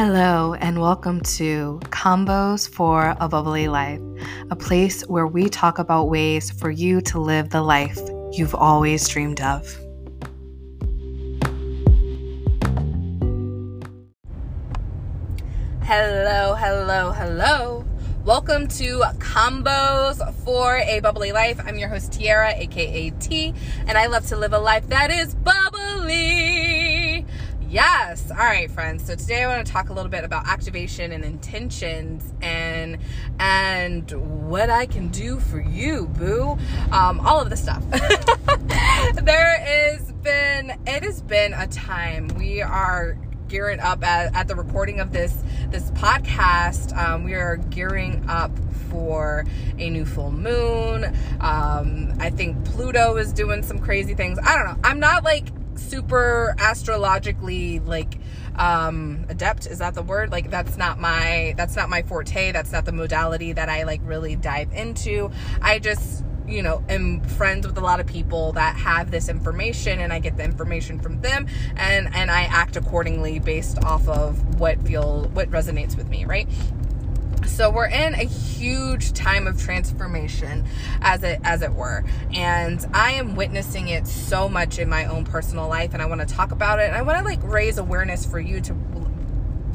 Hello, and welcome to Convos for a Bubbly Life, a place where we talk about ways for you to live the life you've always dreamed of. Hello, hello, hello. Welcome to Convos for a Bubbly Life. I'm your host, Tiara, aka T, and I love to live a life that is bubbly. Yes. All right, friends. So today I want to talk a little bit about activation and intentions and and what I can do for you, boo. Um, all of the stuff. there is been it has been a time. We are gearing up at, at the recording of this this podcast. Um, we are gearing up for a new full moon. Um, I think Pluto is doing some crazy things. I don't know. I'm not like super astrologically like um adept. Is that the word? Like that's not my that's not my forte. That's not the modality that i like really dive into. I just you know am friends with a lot of people that have this information and i get the information from them and and i act accordingly based off of what feel what resonates with me right so we're in a huge time of transformation as it as it were and i am witnessing it so much in my own personal life and i want to talk about it and i want to like raise awareness for you to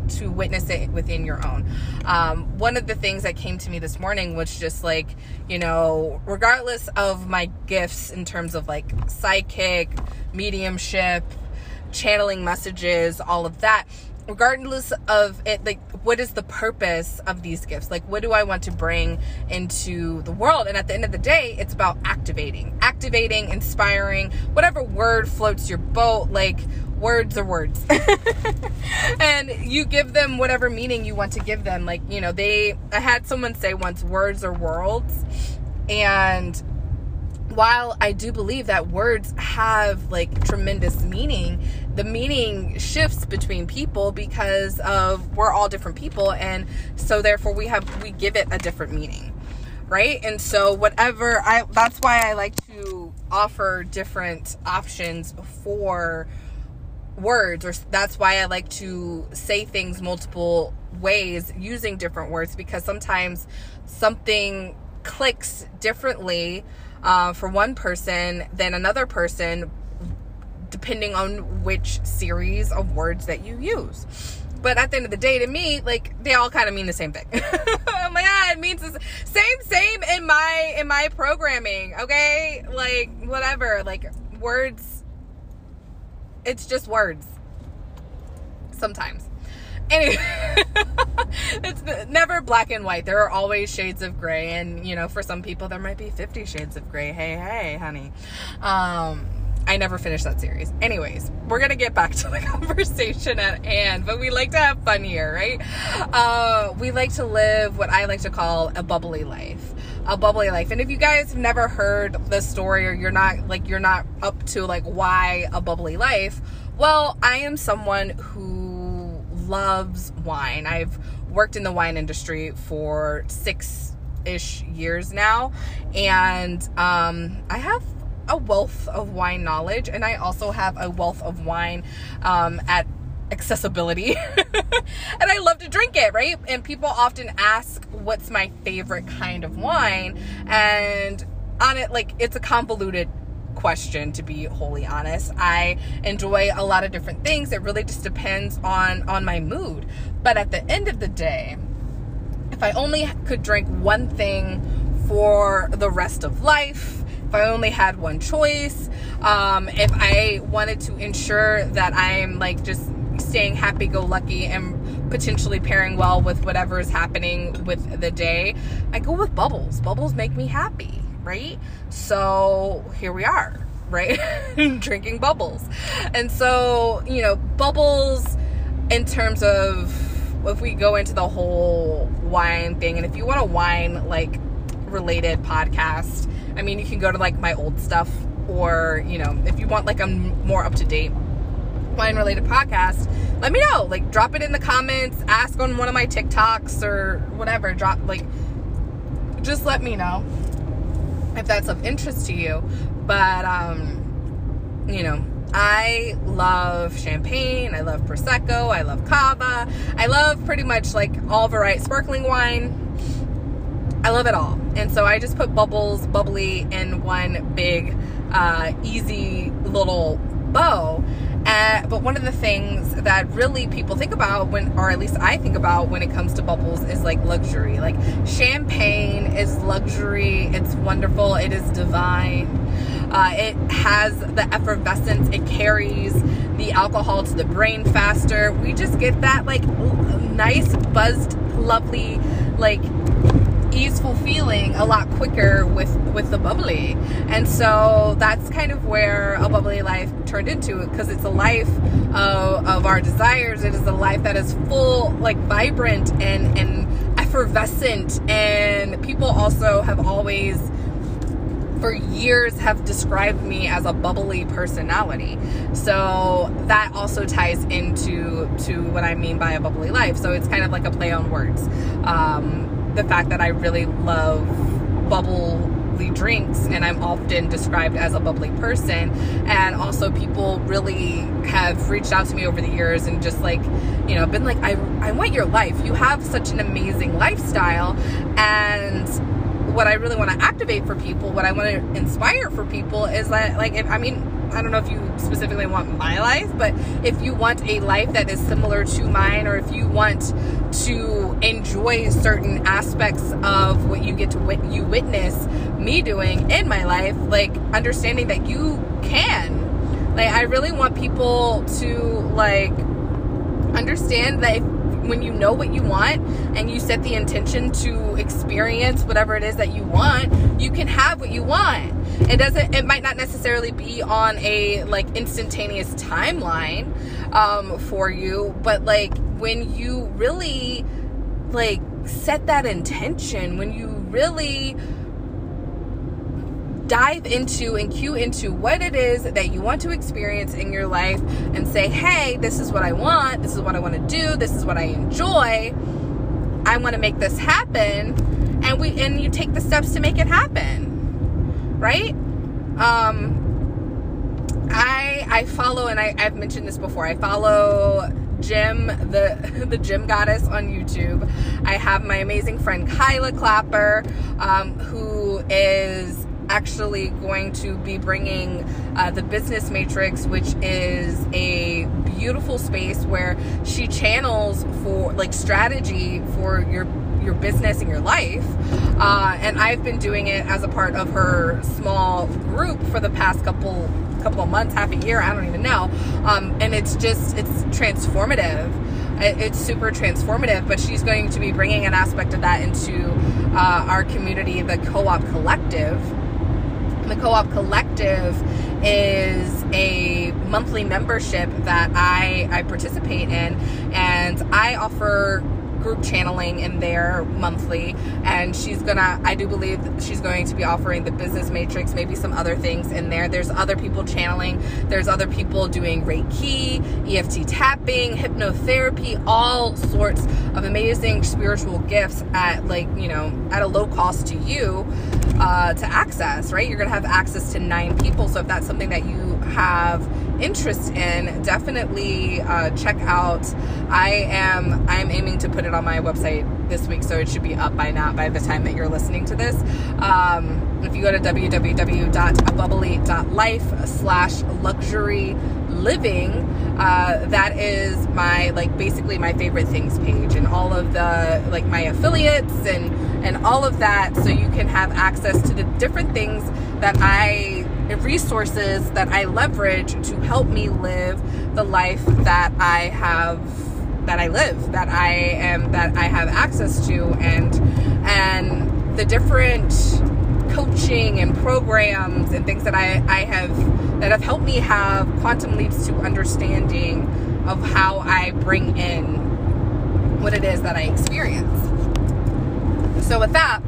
to witness it within your own. Um, one of the things that came to me this morning was just like, you know, regardless of my gifts in terms of like psychic, mediumship, channeling messages, all of that, regardless of it like what is the purpose of these gifts? Like what do i want to bring into the world? And at the end of the day it's about activating activating inspiring whatever word floats your boat like words are words. And you give them whatever meaning you want to give them. Like you know they i had someone say once words are worlds. And while I do believe that words have like tremendous meaning, the meaning shifts between people because of we're all different people and so therefore we have we give it a different meaning. Right? And so whatever I that's why I like to offer different options for words or that's why I like to say things multiple ways using different words because sometimes something clicks differently uh, for one person than another person, depending on which series of words that you use. But at the end of the day, to me, like they all kind of mean the same thing. I'm like, ah, it means the same, same in my in my programming. Okay, like whatever, like words. It's just words. Sometimes. Anyway, it's never black and white. There are always shades of gray, and you know, for some people, there might be Fifty Shades of Gray. Hey, hey, honey. Um, I never finished that series. Anyways, we're gonna get back to the conversation at hand, but we like to have fun here, right? Uh, we like to live what I like to call a bubbly life. A bubbly life. And if you guys have never heard the story or you're not like you're not up to like why a bubbly life, well, I am someone who loves wine. I've worked in the wine industry for six ish years now, and um, I have a wealth of wine knowledge, and I also have a wealth of wine um, at accessibility. and I love to drink it, right? And people often ask, What's my favorite kind of wine? And on it, like, it's a convoluted question to be wholly honest i enjoy a lot of different things it really just depends on on my mood but at the end of the day if i only could drink one thing for the rest of life if i only had one choice um, if i wanted to ensure that i'm like just staying happy go lucky and potentially pairing well with whatever is happening with the day i go with bubbles bubbles make me happy right? So here we are, right? Drinking bubbles. And so, you know, bubbles in terms of if we go into the whole wine thing, and if you want a wine like related podcast, I mean, you can go to like my old stuff, or you know, if you want like a more up to date wine related podcast, let me know. Like, drop it in the comments, ask on one of my TikToks or whatever. Drop, like, just let me know if that's of interest to you. But, um, you know, I love champagne, I love prosecco, I love cava, I love pretty much like all variety sparkling wine. I love it all. And so I just put bubbles, bubbly in one big, uh, easy little bow. Uh, but one of the things that really people think about when, or at least I think about when it comes to bubbles, is like luxury. Like champagne is luxury. It's wonderful. It is divine. Uh, it has the effervescence. It carries the alcohol to the brain faster. We just get that like nice, buzzed, lovely, like easeful feeling a lot quicker with with the bubbly and so that's kind of where a bubbly life turned into because it's a life of, of our desires it is a life that is full like vibrant and and effervescent and people also have always for years have described me as a bubbly personality. So that also ties into to what I mean by a bubbly life. So it's kind of like a play on words. Um, the fact that I really love bubbly drinks and I'm often described as a bubbly person. And also, people really have reached out to me over the years and just like, you know, been like, I, I want your life. You have such an amazing lifestyle. And what I really want to activate for people, what I want to inspire for people is that, like, if I mean, I don't know if you specifically want my life, but if you want a life that is similar to mine, or if you want to enjoy certain aspects of what you get to wit- you witness me doing in my life, like understanding that you can. Like, I really want people to like understand that if when you know what you want and you set the intention to experience whatever it is that you want, you can have what you want. It doesn't, it might not necessarily be on a like instantaneous timeline um, for you, but like when you really like set that intention, when you really dive into and cue into what it is that you want to experience in your life and say, hey, this is what I want, this is what I want to do, this is what I enjoy. I want to make this happen. And we and you take the steps to make it happen. Right? Um I I follow and I, I've mentioned this before. I follow Jim, the the gym goddess on YouTube. I have my amazing friend Kyla Clapper, um, who is actually going to be bringing uh, the Business Matrix, which is a beautiful space where she channels for like strategy for your your business and your life. Uh, and I've been doing it as a part of her small group for the past couple couple of months, half a year, I don't even know. Um, and it's just it's transformative. It's super transformative, but she's going to be bringing an aspect of that into uh, our community, the Co-op Collective the Co op Collective is a monthly membership that I, I participate in, and I offer group channeling in there monthly and she's gonna i do believe she's going to be offering the business matrix maybe some other things in there. There's other people channeling. There's other people doing reiki eft tapping hypnotherapy all sorts of amazing spiritual gifts at like you know at a low cost to you uh, to access right? You're gonna have access to nine people so if that's something that you have interest in, definitely uh, check out. I am I'm aiming to put it on my website this week, so it should be up by now by the time that you're listening to this. Um, if you go to www.bubbly.life slash luxury living, uh, that is my like basically my favorite things page and all of the like my affiliates and and all of that, so you can have access to the different things that I resources that I leverage to help me live the life that I have that I live that I am that I have access to and and the different coaching and programs and things that I, I have that have helped me have quantum leaps to understanding of how I bring in what it is that I experience. So with that,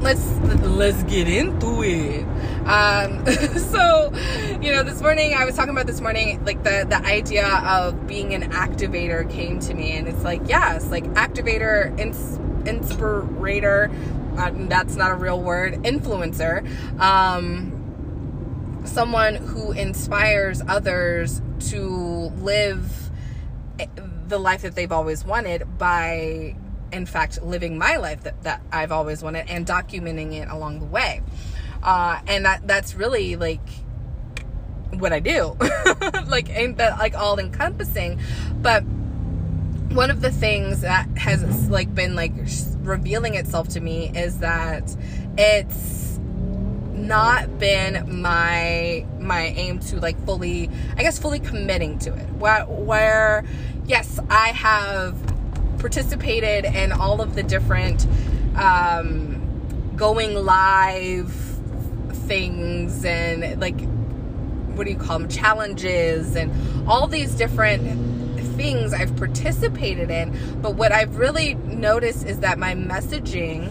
let's let's get into it. Um, so, you know, this morning I was talking about this morning, like the the idea of being an activator came to me, and it's like yes, like activator, ins- inspirator. Uh, that's not a real word. Influencer. Um, someone who inspires others to live the life that they've always wanted by in fact living my life that, that i've always wanted and documenting it along the way. Uh, and that that's really like what i do. Like that like all encompassing but one of the things that has like been like revealing itself to me is that it's not been my my aim to like fully i guess fully committing to it. Where, where yes i have participated in all of the different um going live things and like what do you call them challenges and all these different things I've participated in, but what I've really noticed is that my messaging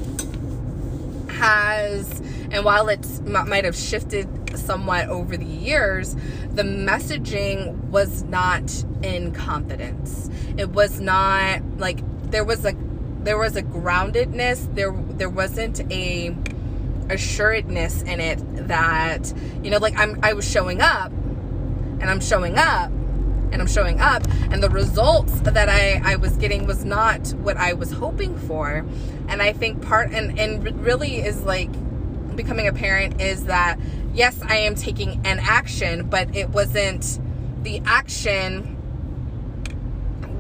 has, and while it might have shifted somewhat over the years, the messaging was not in confidence. It was not like there was a there was a groundedness. There there wasn't a assuredness in it that you know like I'm I was showing up and I'm showing up and I'm showing up and the results that I, I was getting was not what I was hoping for. And I think part and, and really is like becoming a parent is that yes, I am taking an action, but it wasn't the action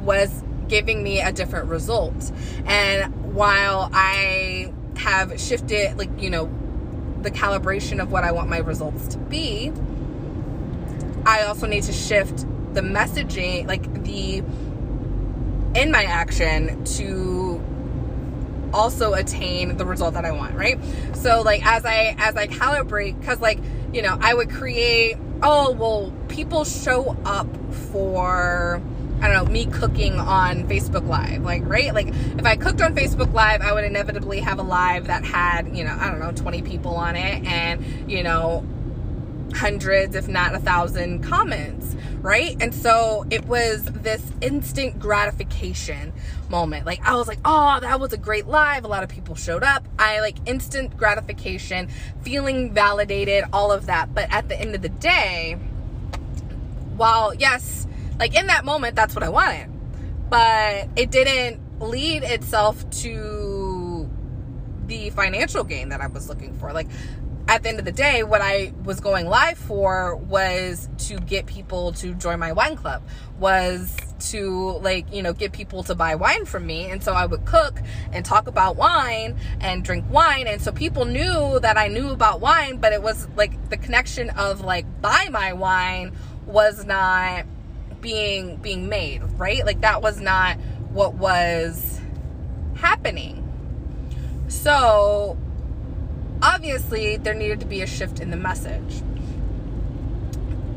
was giving me a different result. And while I have shifted like, you know, the calibration of what I want my results to be, I also need to shift the messaging, like the in my action to also attain the result that I want, right? So like as I as I calibrate cuz like, you know, I would create oh, well, people show up for I don't know, me cooking on Facebook Live. Like, right? Like, if I cooked on Facebook Live, I would inevitably have a live that had, you know, I don't know, 20 people on it and, you know, hundreds, if not a thousand comments, right? And so it was this instant gratification moment. Like I was like, oh, that was a great live. A lot of people showed up. I like instant gratification, feeling validated, all of that. But at the end of the day, while yes, like in that moment, that's what I wanted, but it didn't lead itself to the financial gain that I was looking for. Like at the end of the day, what I was going live for was to get people to join my wine club, was to like, you know, get people to buy wine from me. And so I would cook and talk about wine and drink wine. And so people knew that I knew about wine, but it was like the connection of like buy my wine was not being being made, right? Like that was not what was happening. So obviously there needed to be a shift in the message.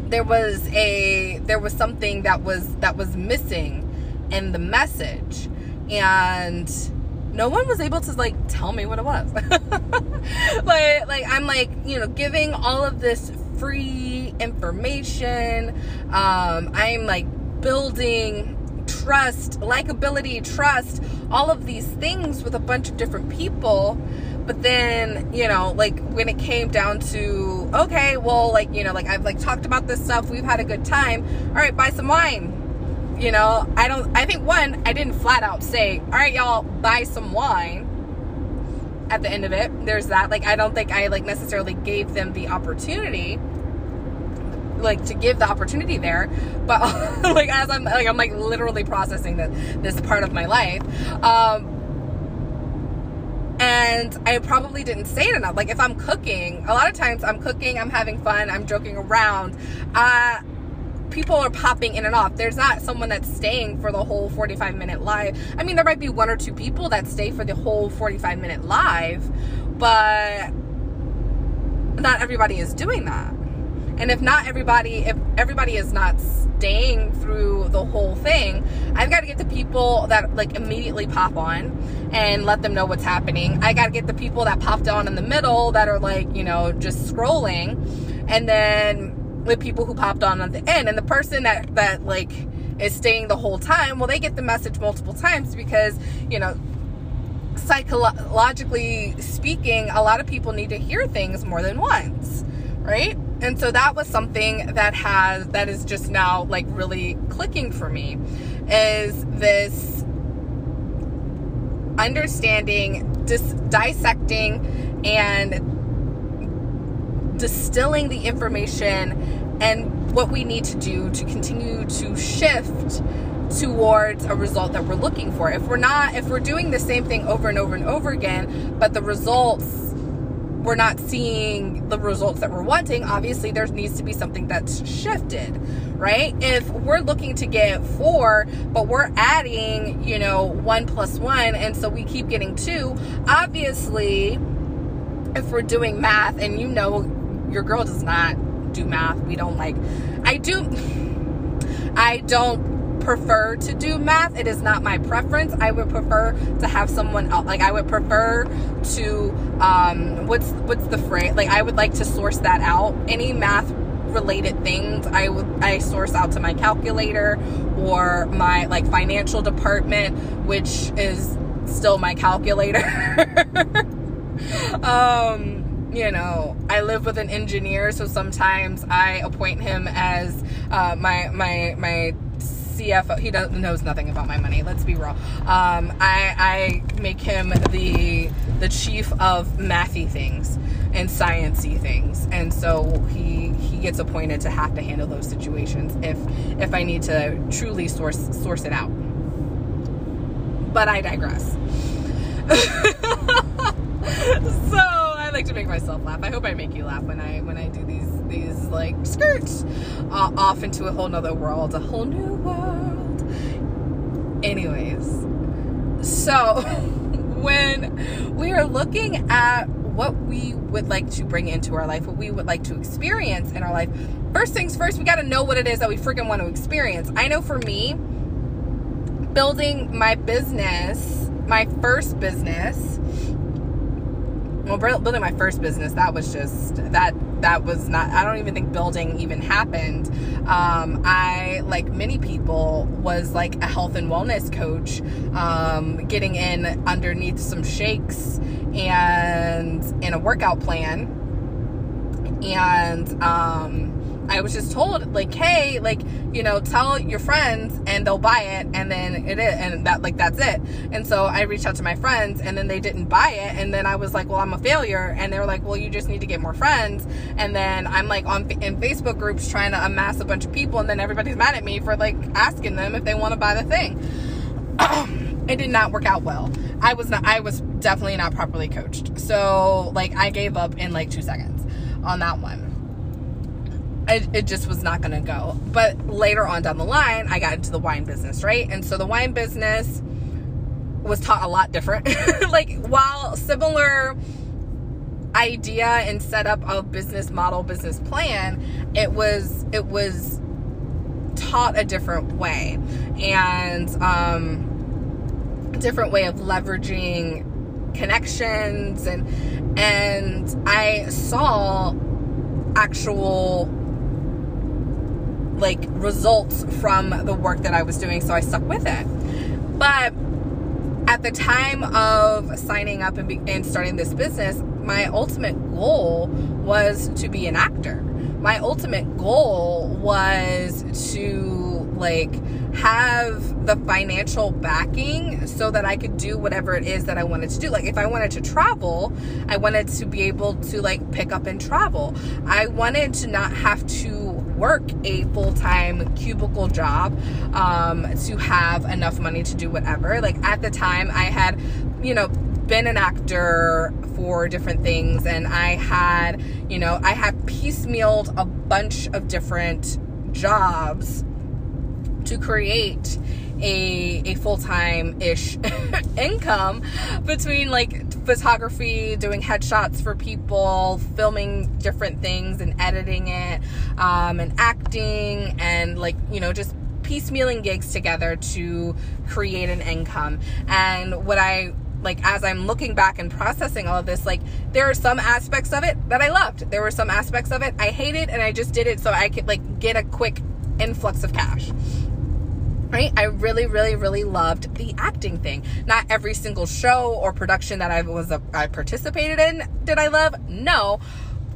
There was a there was something that was that was missing in the message and no one was able to like tell me what it was. Like like i'm like you know giving all of this free information. Um i'm like building trust likability trust all of these things with a bunch of different people but then, you know, like when it came down to, okay, well, like, you know, like I've like talked about this stuff, we've had a good time. All right, buy some wine. You know, I don't, I think one, I didn't flat out say, all right, y'all, buy some wine at the end of it. There's that. Like, I don't think I like necessarily gave them the opportunity like to give the opportunity there but like as i'm like i'm like literally processing this this part of my life um and I probably didn't say it enough. Like if I'm cooking, a lot of times I'm cooking, I'm having fun, I'm joking around. Uh, people are popping in and off. There's not someone that's staying for the whole 45 minute live. I mean, there might be one or two people that stay for the whole 45 minute live, but not everybody is doing that. And if not everybody, if everybody is not staying through the whole thing, I've got to get the people that like immediately pop on and let them know what's happening. I got to get the people that popped on in the middle that are like, you know, just scrolling. And then the people who popped on at the end and the person that that like is staying the whole time, well they get the message multiple times because, you know, psychologically speaking, a lot of people need to hear things more than once, right? And so that was something that has that is just now like really clicking for me is this understanding dis- dissecting and distilling the information and what we need to do to continue to shift towards a result that we're looking for. If we're not, if we're doing the same thing over and over and over again, but the results, we're not seeing the results that we're wanting, obviously there needs to be something that's shifted, right? If we're looking to get four, but we're adding, you know, one plus one, and so we keep getting two, obviously, if we're doing math and you know your girl does not do math. We don't like, I do, I don't prefer to do math. It is not my preference. I would prefer to have someone else. Like I would prefer to, um, what's, what's the phrase? Like I would like to source that out. Any math related things I would I source out to my calculator or my like financial department which is still my calculator um you know, I live with an engineer, so sometimes I appoint him as uh, my my my CFO. He does, knows nothing about my money. Let's be real. Um, I, I make him the the chief of mathy things and sciency things, and so he he gets appointed to have to handle those situations if if I need to truly source source it out. But I digress. so I like to make myself laugh. I hope I make you laugh when I when I do these these like skirts uh, off into a whole nother world, a whole new world. Anyways, so when we are looking at what we would like to bring into our life, what we would like to experience in our life, first things first, we got to know what it is that we freaking want to experience. I know for me, building my business, my first business, well building my first business that was just that that was not i don't even think building even happened. Um, i like many people was like a health and wellness coach um, getting in underneath some shakes and in a workout plan. And um, I was just told like, hey, like, you know, tell your friends and they'll buy it and then it is and that like that's it. And so I reached out to my friends and then they didn't buy it and then I was like, well, I'm a failure and they were like, well, you just need to get more friends. And then I'm like on in Facebook groups trying to amass a bunch of people and then everybody's mad at me for like asking them if they want to buy the thing. it did not work out well. I was not I was definitely not properly coached. So like I gave up in like 2 seconds on that one it, it just was not going to go. But later on down the line, I got into the wine business, right? And so the wine business was taught a lot different. like, while similar idea and setup of business model, business plan, it was, it was taught a different way and, um, different way of leveraging connections and, and I saw actual like results from the work that I was doing, so I stuck with it. But at the time of signing up and, be, and starting this business, my ultimate goal was to be an actor. My ultimate goal was to like have the financial backing so that I could do whatever it is that I wanted to do. Like if I wanted to travel, I wanted to be able to like pick up and travel. I wanted to not have to work a full time cubicle job um, to have enough money to do whatever. Like at the time, I had, you know, been an actor for different things and I had, you know, I had piecemealed a bunch of different jobs to create a, a full-time ish income between like photography, doing headshots for people, filming different things and editing it, um, and acting, and like, you know, just piecemealing gigs together to create an income. And what I like as I'm looking back and processing all of this, like there are some aspects of it that I loved. There were some aspects of it I hated, and I just did it so I could like get a quick influx of cash right? I really, really, really loved the acting thing. Not every single show or production that I was a, I participated in did I love. No,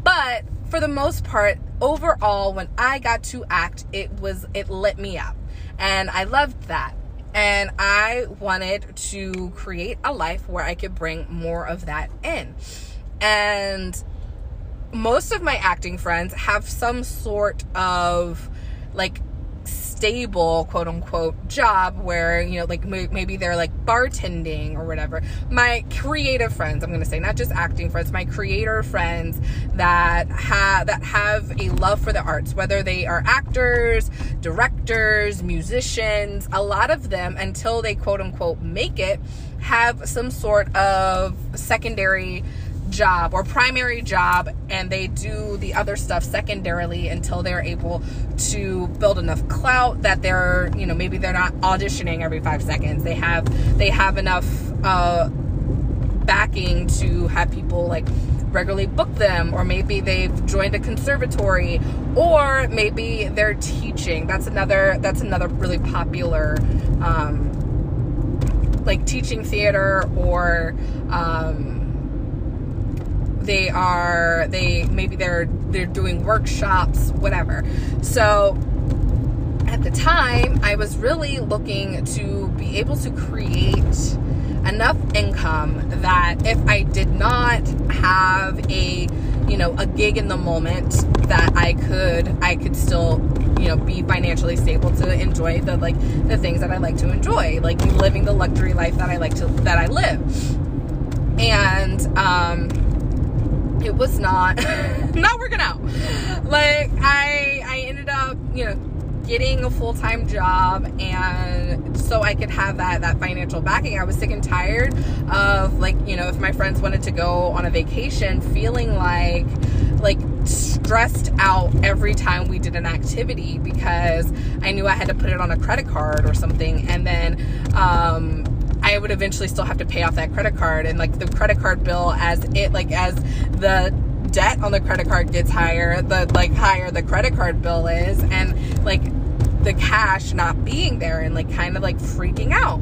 but for the most part, overall, when I got to act, it was, it lit me up. And I loved that. And I wanted to create a life where I could bring more of that in. And most of my acting friends have some sort of like stable quote unquote job where you know like maybe they're like bartending or whatever. My creative friends i'm going to say not just acting friends my creator friends that have that have a love for the arts whether they are actors directors musicians a lot of them until they quote unquote make it have some sort of secondary job or primary job and they do the other stuff secondarily until they're able to build enough clout that they're you know maybe they're not auditioning every five seconds. They have they have enough uh backing to have people like regularly book them or maybe they've joined a conservatory or maybe they're teaching. That's another that's another really popular um like teaching theater or um they are they maybe they're they're doing workshops whatever. So at the time i was really looking to be able to create enough income that if i did not have a you know a gig in the moment that i could i could still you know be financially stable to enjoy the like the things that i like to enjoy like living the luxury life that i like to that i live. And um it was not not working out. Like I I ended up, you know, getting a full-time job and so I could have that that financial backing. I was sick and tired of like, you know, if my friends wanted to go on a vacation feeling like like stressed out every time we did an activity because I knew I had to put it on a credit card or something and then um I would eventually still have to pay off that credit card and like the credit card bill as it like as the debt on the credit card gets higher, the like higher the credit card bill is and like the cash not being there and like kind of like freaking out.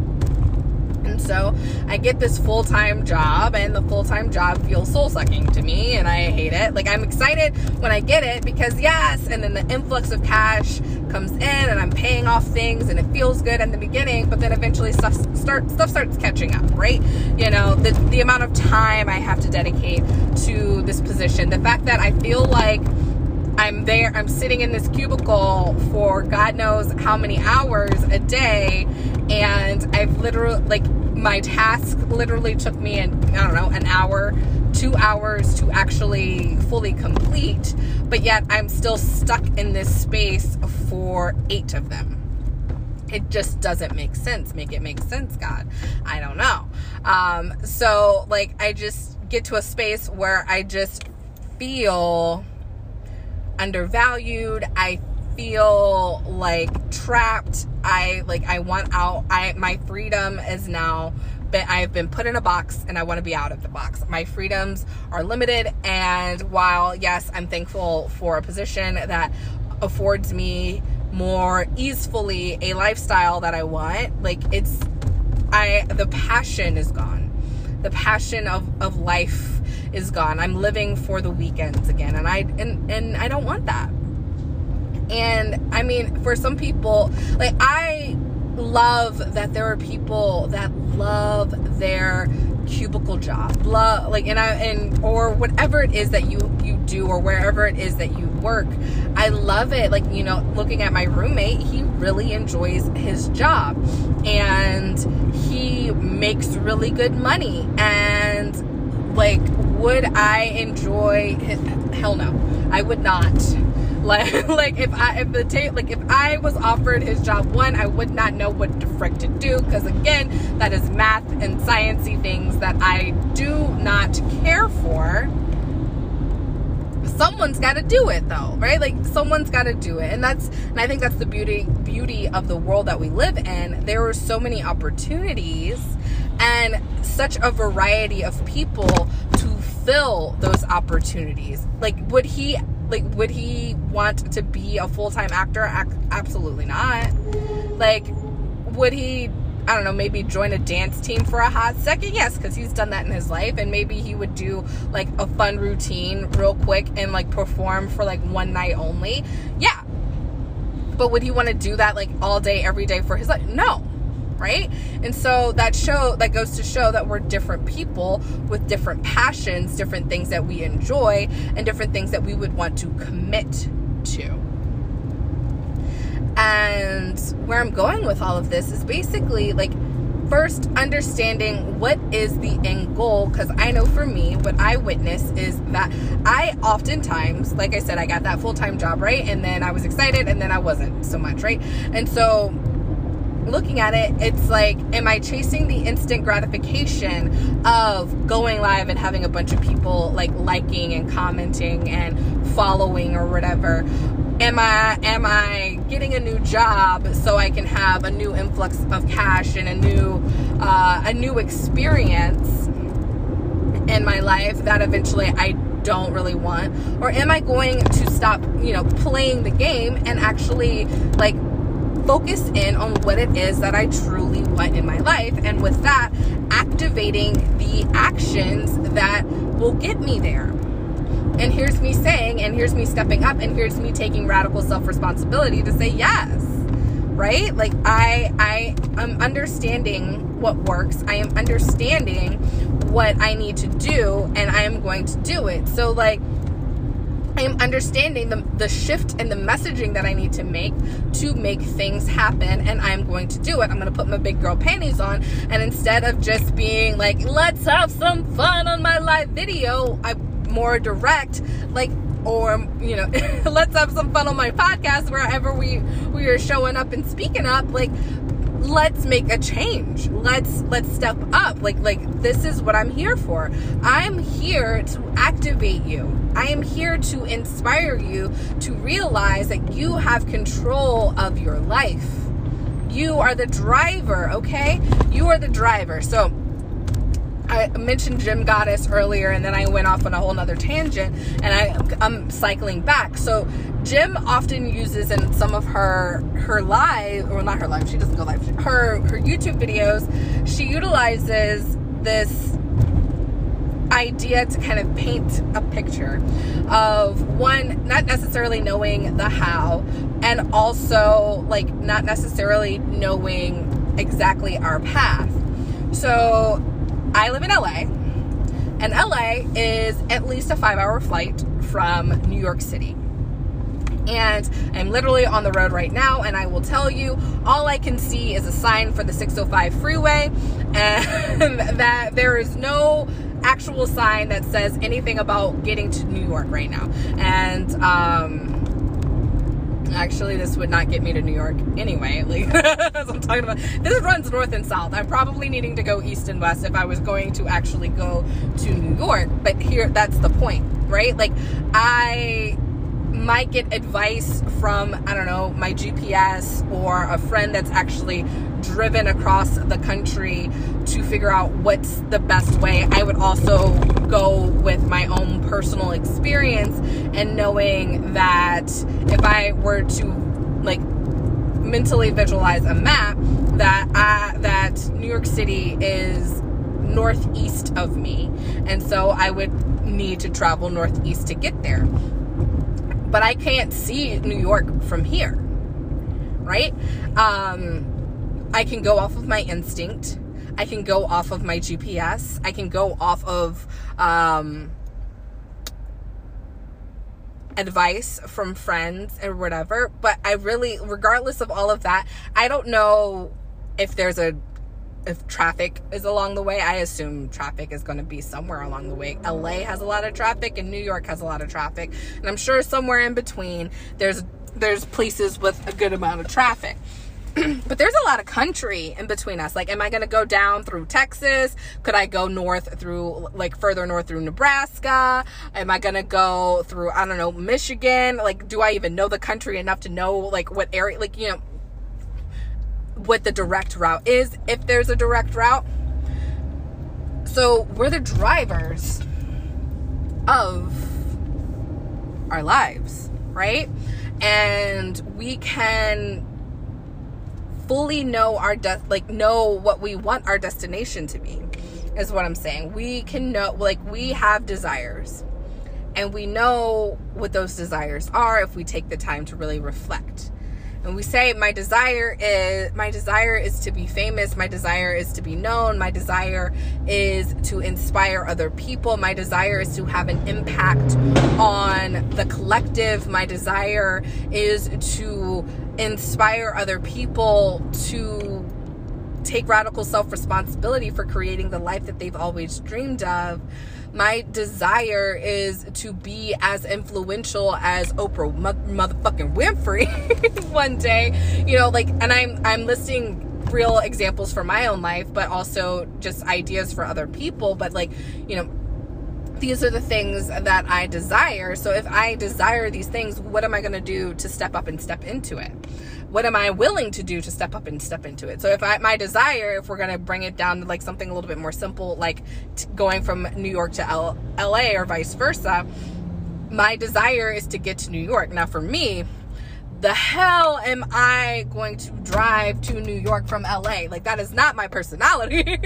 And so I get this full time job, and the full time job feels soul sucking to me, and I hate it. Like, I'm excited when I get it because, yes, and then the influx of cash comes in, and I'm paying off things, and it feels good in the beginning, but then eventually stuff, start, stuff starts catching up, right? You know, the, the amount of time I have to dedicate to this position, the fact that I feel like I'm there, I'm sitting in this cubicle for God knows how many hours a day, and I've literally, like, my task literally took me, in, I don't know, an hour, two hours to actually fully complete, but yet I'm still stuck in this space for eight of them. It just doesn't make sense. Make it make sense, God. I don't know. Um, so, like, I just get to a space where I just feel undervalued. I feel like trapped. I like I want out. I my freedom is now but I've been put in a box and I want to be out of the box. My freedoms are limited and while yes, I'm thankful for a position that affords me more easefully a lifestyle that I want, like it's I the passion is gone. The passion of of life is gone. I'm living for the weekends again and I and and I don't want that. And I mean, for some people, like I love that there are people that love their cubicle job. Love like and i and or whatever it is that you you do or wherever it is that you work i love it. Like you know looking at my roommate he really enjoys his job and he makes really good money. And like would i enjoy his, hell no i would not like, like if I if the tape like if I was offered his job one, I would not know what the frick to do because again, that is math and sciencey things that I do not care for. Someone's got to do it though, right? Like someone's got to do it, and that's and I think that's the beauty beauty of the world that we live in. There are so many opportunities and such a variety of people to fill those opportunities. Like, would he like would he want to be a full-time actor absolutely not like would he I don't know, maybe join a dance team for a hot second? Yes, because he's done that in his life. And maybe he would do like a fun routine real quick and like perform for like one night only. Yeah. But would he want to do that like all day, every day for his life? No. Right? And so that show that goes to show that we're different people with different passions, different things that we enjoy, and different things that we would want to commit to. And where I'm going with all of this is basically like first understanding what is the end goal because i know for me what i witness is that i oftentimes like i said i got that full-time job right and then i was excited and then i wasn't so much right and so looking at it it's like am i chasing the instant gratification of going live and having a bunch of people like liking and commenting and following or whatever? Am i am i getting a new job so i can have a new influx of cash and a new uh, a new experience in my life that eventually i don't really want? Or am i going to stop you know playing the game and actually like focus in on what it is that i truly want in my life and with that activating the actions that will get me there and here's me saying, and here's me stepping up, and here's me taking radical self responsibility to say yes. Right? Like I I am understanding what works. I am understanding what I need to do and I am going to do it. So like I am understanding the, the shift and the messaging that I need to make to make things happen, and I'm going to do it. I'm going to put my big girl panties on, and instead of just being like, let's have some fun on my live video, I'm more direct like or you know let's have some fun on my podcast wherever we we are showing up and speaking up like let's make a change. Let's let's step up. Like like this is what i'm here for. I'm here to activate you. I am here to inspire you to realize that you have control of your life. You are the driver okay? You are the driver. So I mentioned Gym Goddess earlier, and then I went off on a whole nother tangent, and I, I'm cycling back. So Jim often uses in some of her her live, or not her live, she doesn't go live. Her her YouTube videos, she utilizes this idea to kind of paint a picture of one not necessarily knowing the how and also like not necessarily knowing exactly our path so I live in LA, and LA is at least a five hour flight from New York City. And I'm literally on the road right now, and I will tell you, all I can see is a sign for the 605 freeway, and that there is no actual sign that says anything about getting to New York right now. And, um, Actually, this would not get me to New York anyway. Like as I'm talking about, this runs north and south. I'm probably needing to go east and west if I was going to actually go to New York. But here, that's the point, right? Like I might get advice from I don't know my GPS or a friend that's actually driven across the country to figure out what's the best way. I would also go with my own personal experience and knowing that if I were to like mentally visualize a map that I, that New York City is northeast of me and so I would need to travel northeast to get there. But I can't see New York from here. Right? Um I can go off of my instinct. I can go off of my GPS. I can go off of um, advice from friends or whatever. But I really, regardless of all of that, I don't know if there's a if traffic is along the way, I assume traffic is going to be somewhere along the way. LA has a lot of traffic and New York has a lot of traffic. And I'm sure somewhere in between there's there's places with a good amount of traffic. but there's a lot of country in between us. Like, am I going to go down through Texas? Could I go north through, like, further north through Nebraska? Am I going to go through, I don't know, Michigan? Like, do I even know the country enough to know, like, what area, like, you know, what the direct route is, if there's a direct route? So, we're the drivers of our lives, right? And we can fully know our de- like know what we want our destination to be is what i'm saying. We can know like we have desires and we know what those desires are if we take the time to really reflect and we say my desire is my desire is to be famous. My desire is to be known. My desire is to inspire other people. My desire is to have an impact on the collective. My desire is to inspire other people to take radical self responsibility for creating the life that they've always dreamed of my desire is to be as influential as Oprah motherfucking Winfrey one day. You know, like, and I'm I'm listing real examples for my own life, but also just ideas for other people. But like, you know, these are the things that I desire. So if I desire these things, what am I going to do to step up and step into it? What am I willing to do to step up and step into it? So if I, my desire, if we're going to bring it down to like something a little bit more simple, like t- going from New York to L- LA or vice versa, my desire is to get to New York. Now for me, the hell am I going to drive to New York from LA? Like that is not my personality.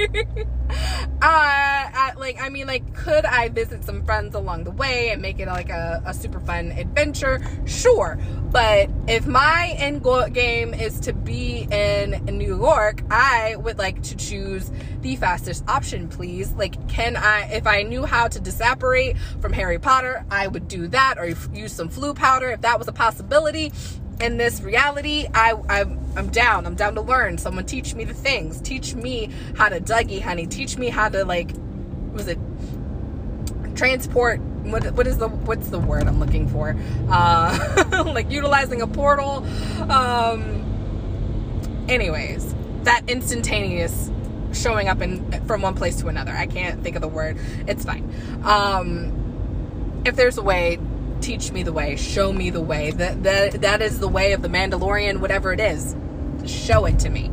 uh, I, like I mean, like could I visit some friends along the way and make it like a, a super fun adventure? Sure, but if my end game is to be in New York, I would like to choose the fastest option, please. Like, can I? If I knew how to disapparate from Harry Potter, I would do that, or use some Floo powder if that was a possibility in this reality, I, I I'm down. I'm down to learn. Someone teach me the things. Teach me how to Dougie, honey. Teach me how to like, was it transport? What what is the what's the word I'm looking for? Uh, like utilizing a portal. Um. Anyways, that instantaneous showing up in from one place to another. I can't think of the word. It's fine. Um, if there's a way teach me the way, show me the way. That that that is the way of the Mandalorian, whatever it is. Show it to me.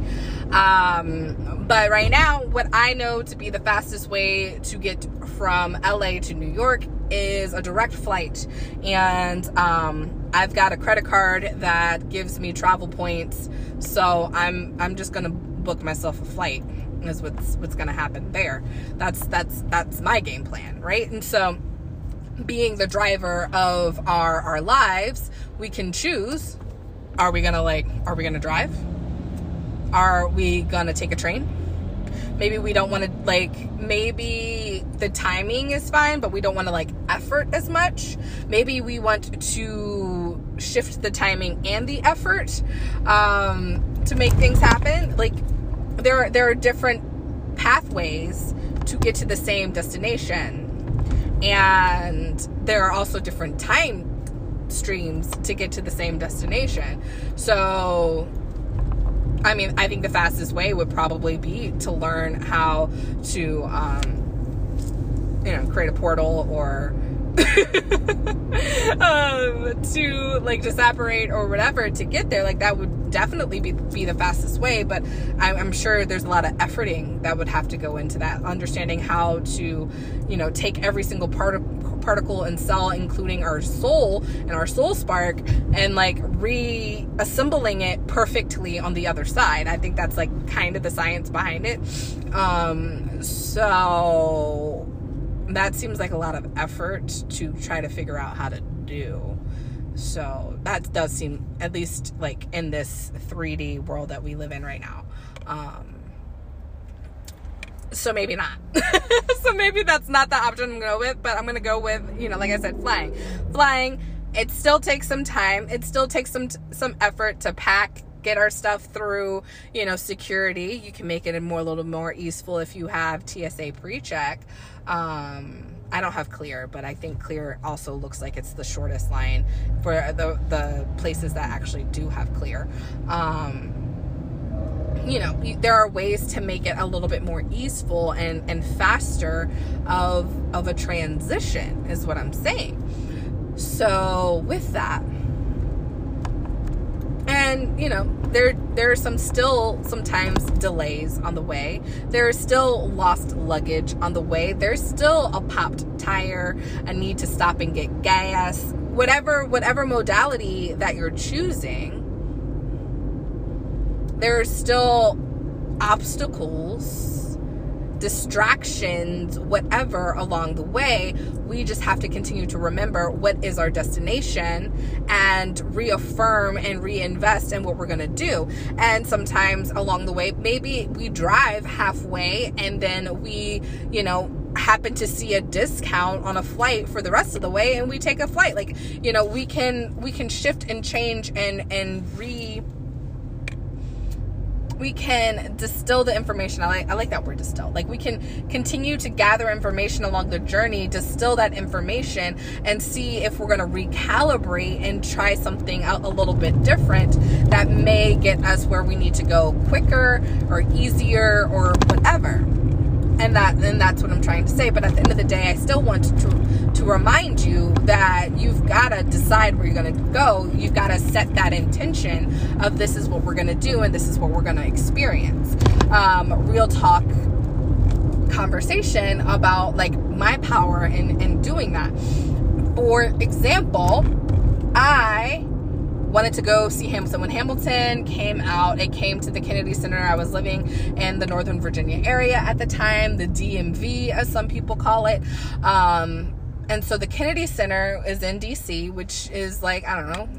Um, but right now, what I know to be the fastest way to get from LA to New York is a direct flight, and um, I've got a credit card that gives me travel points. So I'm I'm just gonna book myself a flight. Is what's what's gonna happen there. That's that's that's my game plan, right? And so being the driver of our our lives, we can choose are we going to like are we going to drive? Are we going to take a train? Maybe we don't want to like maybe the timing is fine, but we don't want to like effort as much. Maybe we want to shift the timing and the effort um, to make things happen. Like there are, there are different pathways to get to the same destination and there are also different time streams to get to the same destination. So, I mean, I think the fastest way would probably be to learn how to, um, you know, create a portal or um, to like disapparate or whatever to get there. Like that would definitely be, be the fastest way, but I'm, I'm sure there's a lot of efforting that would have to go into that. Understanding how to, you know, take every single part of particle and cell, including our soul and our soul spark, and like reassembling it perfectly on the other side. I think that's like kind of the science behind it. Um, so that seems like a lot of effort to try to figure out how to do. So that does seem, at least like in this 3D world that we live in right now. Um, so maybe not. so maybe that's not the option I'm to go with, but I'm to go with, you know, like I said, flying. Flying, it still takes some time. It still takes some, some effort to pack get our stuff through, you know, security. You can make it a more a little more easeful if you have TSA pre-check. Um, I don't have clear, but I think clear also looks like it's the shortest line for the the places that actually do have clear. Um, you know, there are ways to make it a little bit more easeful and and faster of of a transition is what I'm saying. So with that, and you know there there are some still sometimes delays on the way. There is still lost luggage on the way. There's still a popped tire a need to stop and get gas. Whatever whatever modality that you're choosing there are still obstacles distractions, whatever along the way. We just have to continue to remember what is our destination and reaffirm and reinvest in what we're going to do. And sometimes along the way, maybe we drive halfway and then we, you know, happen to see a discount on a flight for the rest of the way and we take a flight like you know we can we can shift and change and and re we can distill the information. I like I like that word distill. Like we can continue to gather information along the journey, distill that information and see if we're going to recalibrate and try something out a little bit different that may get us where we need to go quicker or easier or whatever and that and that's what I'm trying to say. But at the end of the day, I still want to to remind you that you've got to decide where you're going to go. You've got to set that intention of this is what we're going to do and this is what we're going to experience. Um, real talk conversation about like my power in in doing that. For example, I wanted to go see Hamilton. When Hamilton came out, it came to the Kennedy Center. I was living in the Northern Virginia area at the time, the DMV, as some people call it. Um, and so the Kennedy Center is in DC, which is like, I don't know,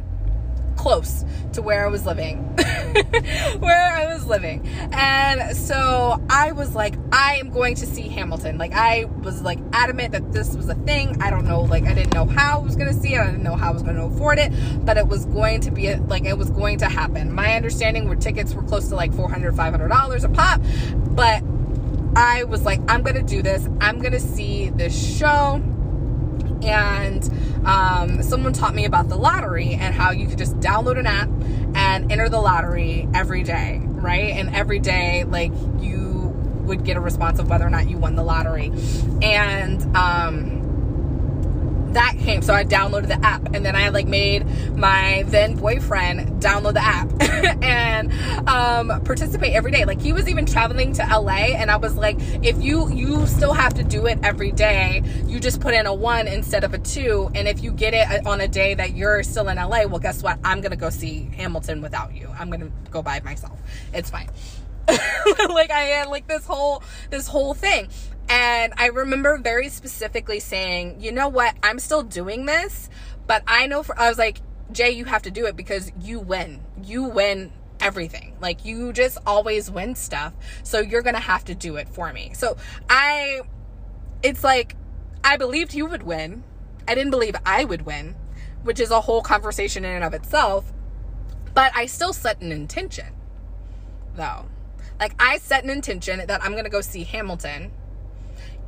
close to where I was living. where I was living. And so I was like, I am going to see Hamilton. Like, I was like adamant that this was a thing. I don't know, like, I didn't know how I was going to see it. I didn't know how I was going to afford it, but it was going to be, like, it was going to happen. My understanding were tickets were close to like $400, $500 a pop, but I was like, I'm going to do this. I'm going to see this show and um, someone taught me about the lottery and how you could just download an app and enter the lottery every day, right? And every day, like you would get a response of whether or not you won the lottery. And um, that came. So I downloaded the app and then I like made my then boyfriend download the app and um, participate every day. Like he was even traveling to LA and I was like, if you, you still have to do it every day, you just put in a one instead of a two. And if you get it on a day that you're still in LA, well, guess what? I'm to go see Hamilton without you. I'm to go by myself. It's fine. like I had like this whole this whole thing. And I remember very specifically saying, you know what, I'm still doing this, but I know for, I was like, Jay, you have to do it because you win. You win everything. Like you just always win stuff. So you're going to have to do it for me. So I, it's like, I believed you would win. I didn't believe I would win, which is a whole conversation in and of itself. But I still set an intention, though. Like I set an intention that I'm going to go see Hamilton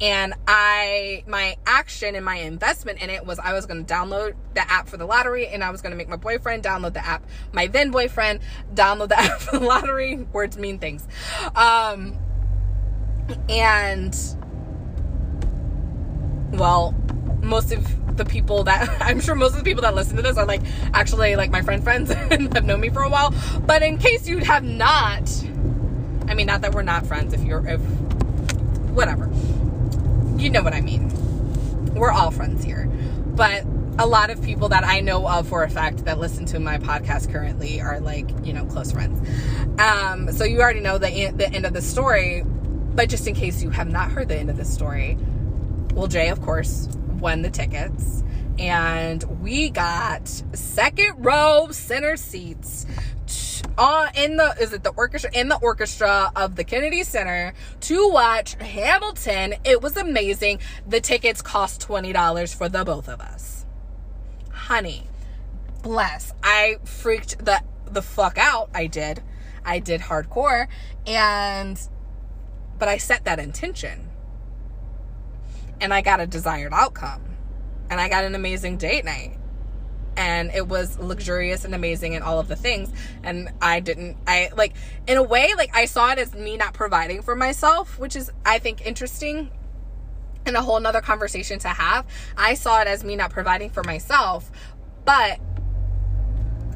and I my action and my investment in it was I was going to download the app for the lottery and I was going to make my boyfriend download the app my then boyfriend download the app for the lottery. Words mean things. Um and well most of the people that I'm sure most of the people that listen to this are like actually like my friend friends and have known me for a while. But in case you have not I mean not that we're not friends if you're if whatever you know what I mean. We're all friends here. But a lot of people that I know of for a fact that listen to my podcast currently are like, you know, close friends. Um, so you already know the, the end of the story. But just in case you have not heard the end of the story, well, Jay, of course, won the tickets. And we got second row center seats uh, in the is it the orchestra in the orchestra of the Kennedy Center to watch Hamilton. It was amazing. The tickets cost twenty dollars for the both of us. Honey, bless. I freaked the the fuck out. I did. I did hardcore and but I set that intention. And I got a desired outcome. And I got an amazing date night and it was luxurious and amazing and all of the things and i didn't i like in a way like i saw it as me not providing for myself which is i think interesting and a whole nother conversation to have i saw it as me not providing for myself but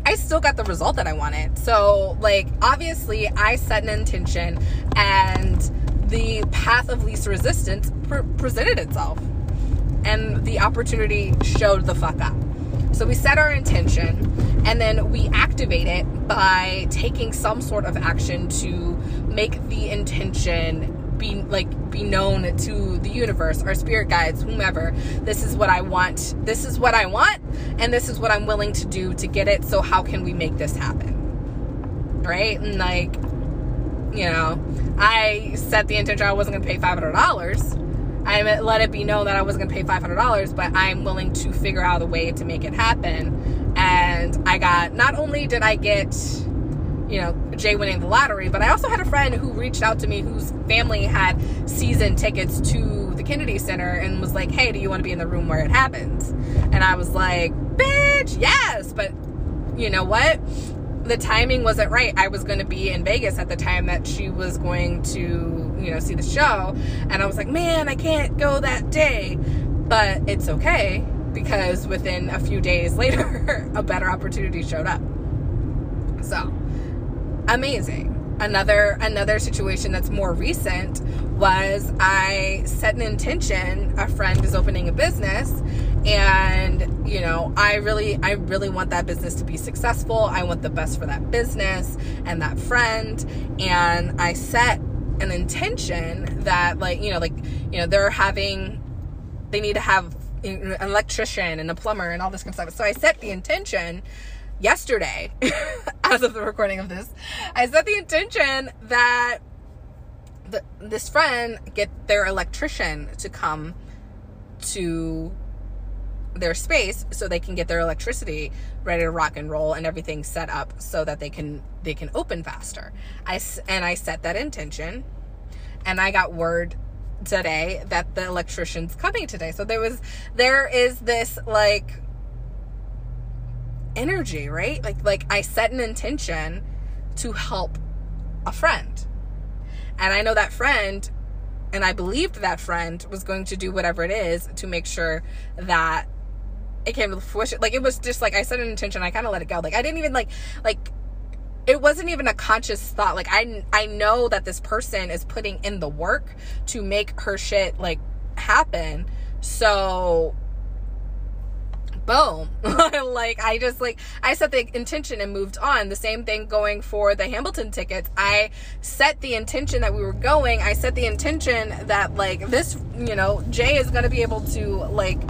I still got the result that I wanted. So, like, obviously, I set an intention and the path of least resistance pre- presented itself. And the opportunity showed the fuck up So we set our intention and then we activate it by taking some sort of action to make the intention be like be known to the universe our spirit guides whomever. This is what i want this is what i want and this is what i'm willing to do to get it so how can we make this happen? Right? And like you know i set the intention i wasn't going to pay $500 I let it be known that I wasn't going to pay $500, but I'm willing to figure out a way to make it happen. And I got, not only did I get you know, Jay winning the lottery. But I also had a friend who reached out to me whose family had season tickets to the Kennedy Center and was like, hey, do you want to be in the room where it happens? And I was like, bitch, yes. But you know what? The timing wasn't right. I was going to be in Vegas at the time that she was going to, you know, see the show. And I was like, man, I can't go that day. But it's okay because within a few days later, a better opportunity showed up. So, amazing. Another another situation that's more recent was I set an intention. A friend is opening a business and you know, I really I really want that business to be successful. I want the best for that business and that friend and I set an intention that like, you know, like, you know, they're having they need to have an electrician and a plumber and all this kind of stuff. So I set the intention yesterday, as of the recording of this, I set the intention that the, this friend get their electrician to come to their space so they can get their electricity ready to rock and roll and everything set up so that they can they can open faster i and i set that intention and i got word today that the electrician's coming today so there was there is this like energy, right? Like like I set an intention to help a friend. And I know that friend and I believed that friend was going to do whatever it is to make sure that it came to fruition. Like it was just like I set an intention, I kind of let it go. Like I didn't even like like it wasn't even a conscious thought. Like I I know that this person is putting in the work to make her shit like happen. So boom like i just like i set the intention and moved on the same thing going for the hamilton tickets i set the intention that we were going i set the intention that like this you know jay is going to be able to like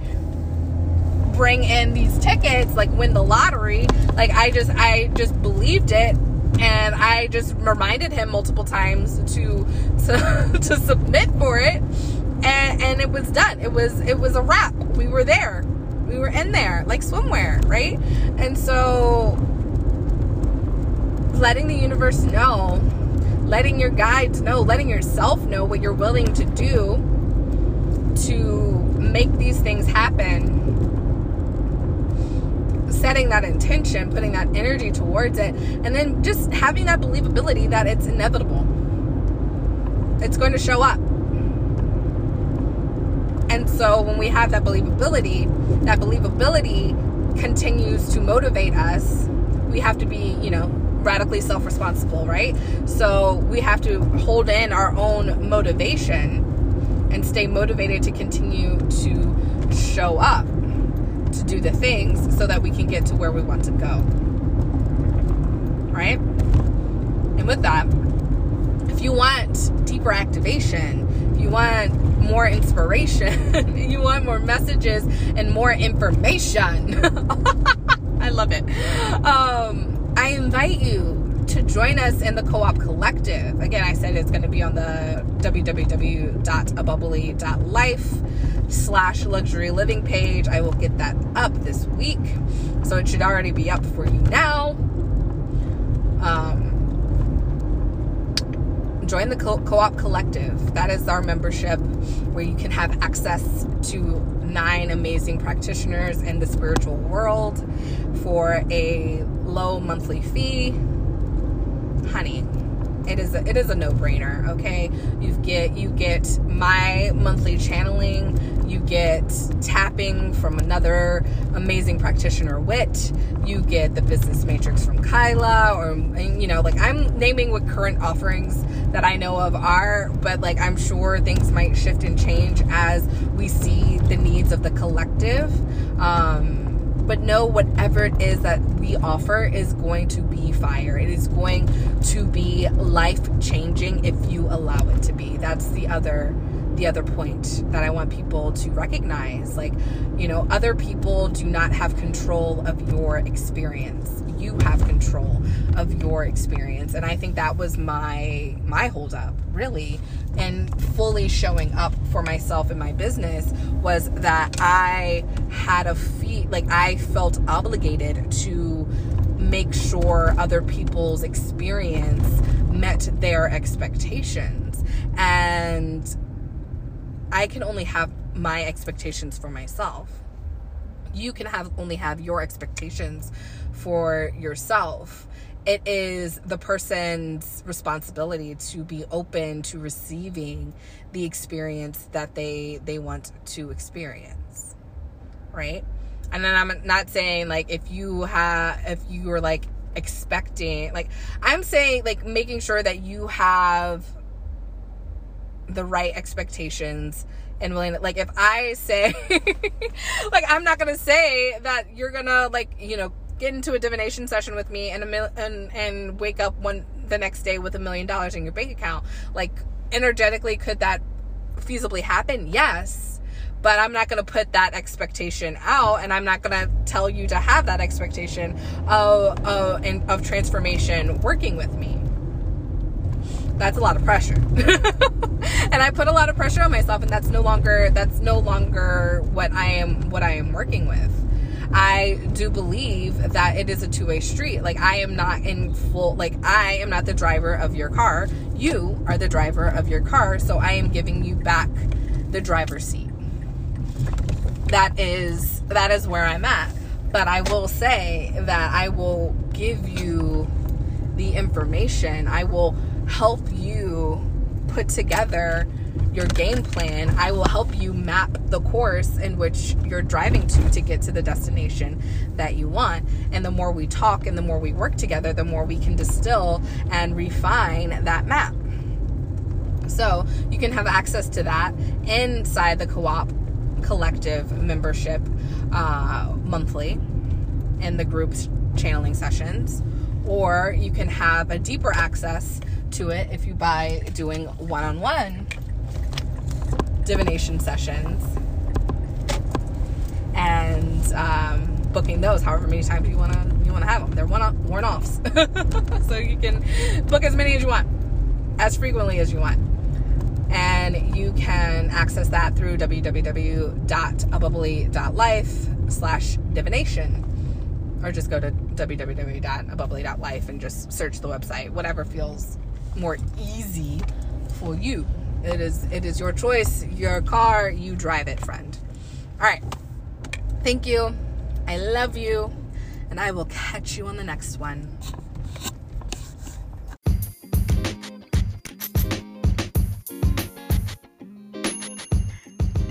bring in these tickets like win the lottery like i just i just believed it and i just reminded him multiple times to to, to submit for it and, and it was done it was it was a wrap we were there we were in there like swimwear, right? And so letting the universe know, letting your guides know, letting yourself know what you're willing to do to make these things happen. Setting that intention, putting that energy towards it, and then just having that believability that it's inevitable. It's going to show up. And so when we have that believability, that believability continues to motivate us. We have to be, you know, radically self responsible, right? So we have to hold in our own motivation and stay motivated to continue to show up, to do the things so that we can get to where we want to go. Right? And with that, if you want deeper activation, if you want more inspiration, you want more messages and more information. I love it. Um, I invite you to join us in the co-op collective. Again, I said it's going to be on the www.abubbly.life slash luxury living page. I will get that up this week. So it should already be up for you now. Um, join the co op collective. That is our membership where you can have access to nine amazing practitioners in the spiritual world for a low monthly fee. Honey, it is a, it is a no-brainer okay you get you get my monthly channeling you get tapping from another amazing practitioner wit you get the business matrix from kyla or you know like i'm naming what current offerings that i know of are but like i'm sure things might shift and change as we see the needs of the collective um but know whatever it is that we offer is going to be fire. It is going to be life changing if you allow it to be. That's the other the other point that I want people to recognize. Like, you know, other people do not have control of your experience. You have control of your experience. And I think that was my my holdup, really, and fully showing up for myself in my business was that I had a fee like I felt obligated to make sure other people's experience met their expectations. And I can only have my expectations for myself. You can have only have your expectations for yourself. It is the person's responsibility to be open to receiving the experience that they they want to experience. Right? And then I'm not saying like if you have if you are like expecting like I'm saying like making sure that you have the right expectations and willing to, like if I say like I'm not gonna say that you're gonna like you know get into a divination session with me and a mil- and and wake up one the next day with a million dollars in your bank account like energetically could that feasibly happen? Yes. But I'm not going to put that expectation out and I'm not going to tell you to have that expectation of of, of transformation working with me that's a lot of pressure. and I put a lot of pressure on myself and that's no longer that's no longer what I am what I am working with. I do believe that it is a two-way street. Like I am not in full like I am not the driver of your car. You are the driver of your car, so I am giving you back the driver's seat. That is that is where I'm at. But I will say that I will give you the information. I will help you put together your game plan. I will help you map the course in which you're driving to to get to the destination that you want. And the more we talk and the more we work together, the more we can distill and refine that map. So you can have access to that inside the co op collective membership uh, monthly in the groups channeling sessions, or you can have a deeper access to it if you buy doing one on one divination sessions and um, booking those however many times you want to you want to have them they're one one offs so you can book as many as you want as frequently as you want. And you can access that through www.abubbly.life slash divination or just go to www.abubbly.life and just search the website whatever feels more easy for you. It is it is your choice, your car, you drive it, friend. All right. Thank you. I love you, and I will catch you on the next one.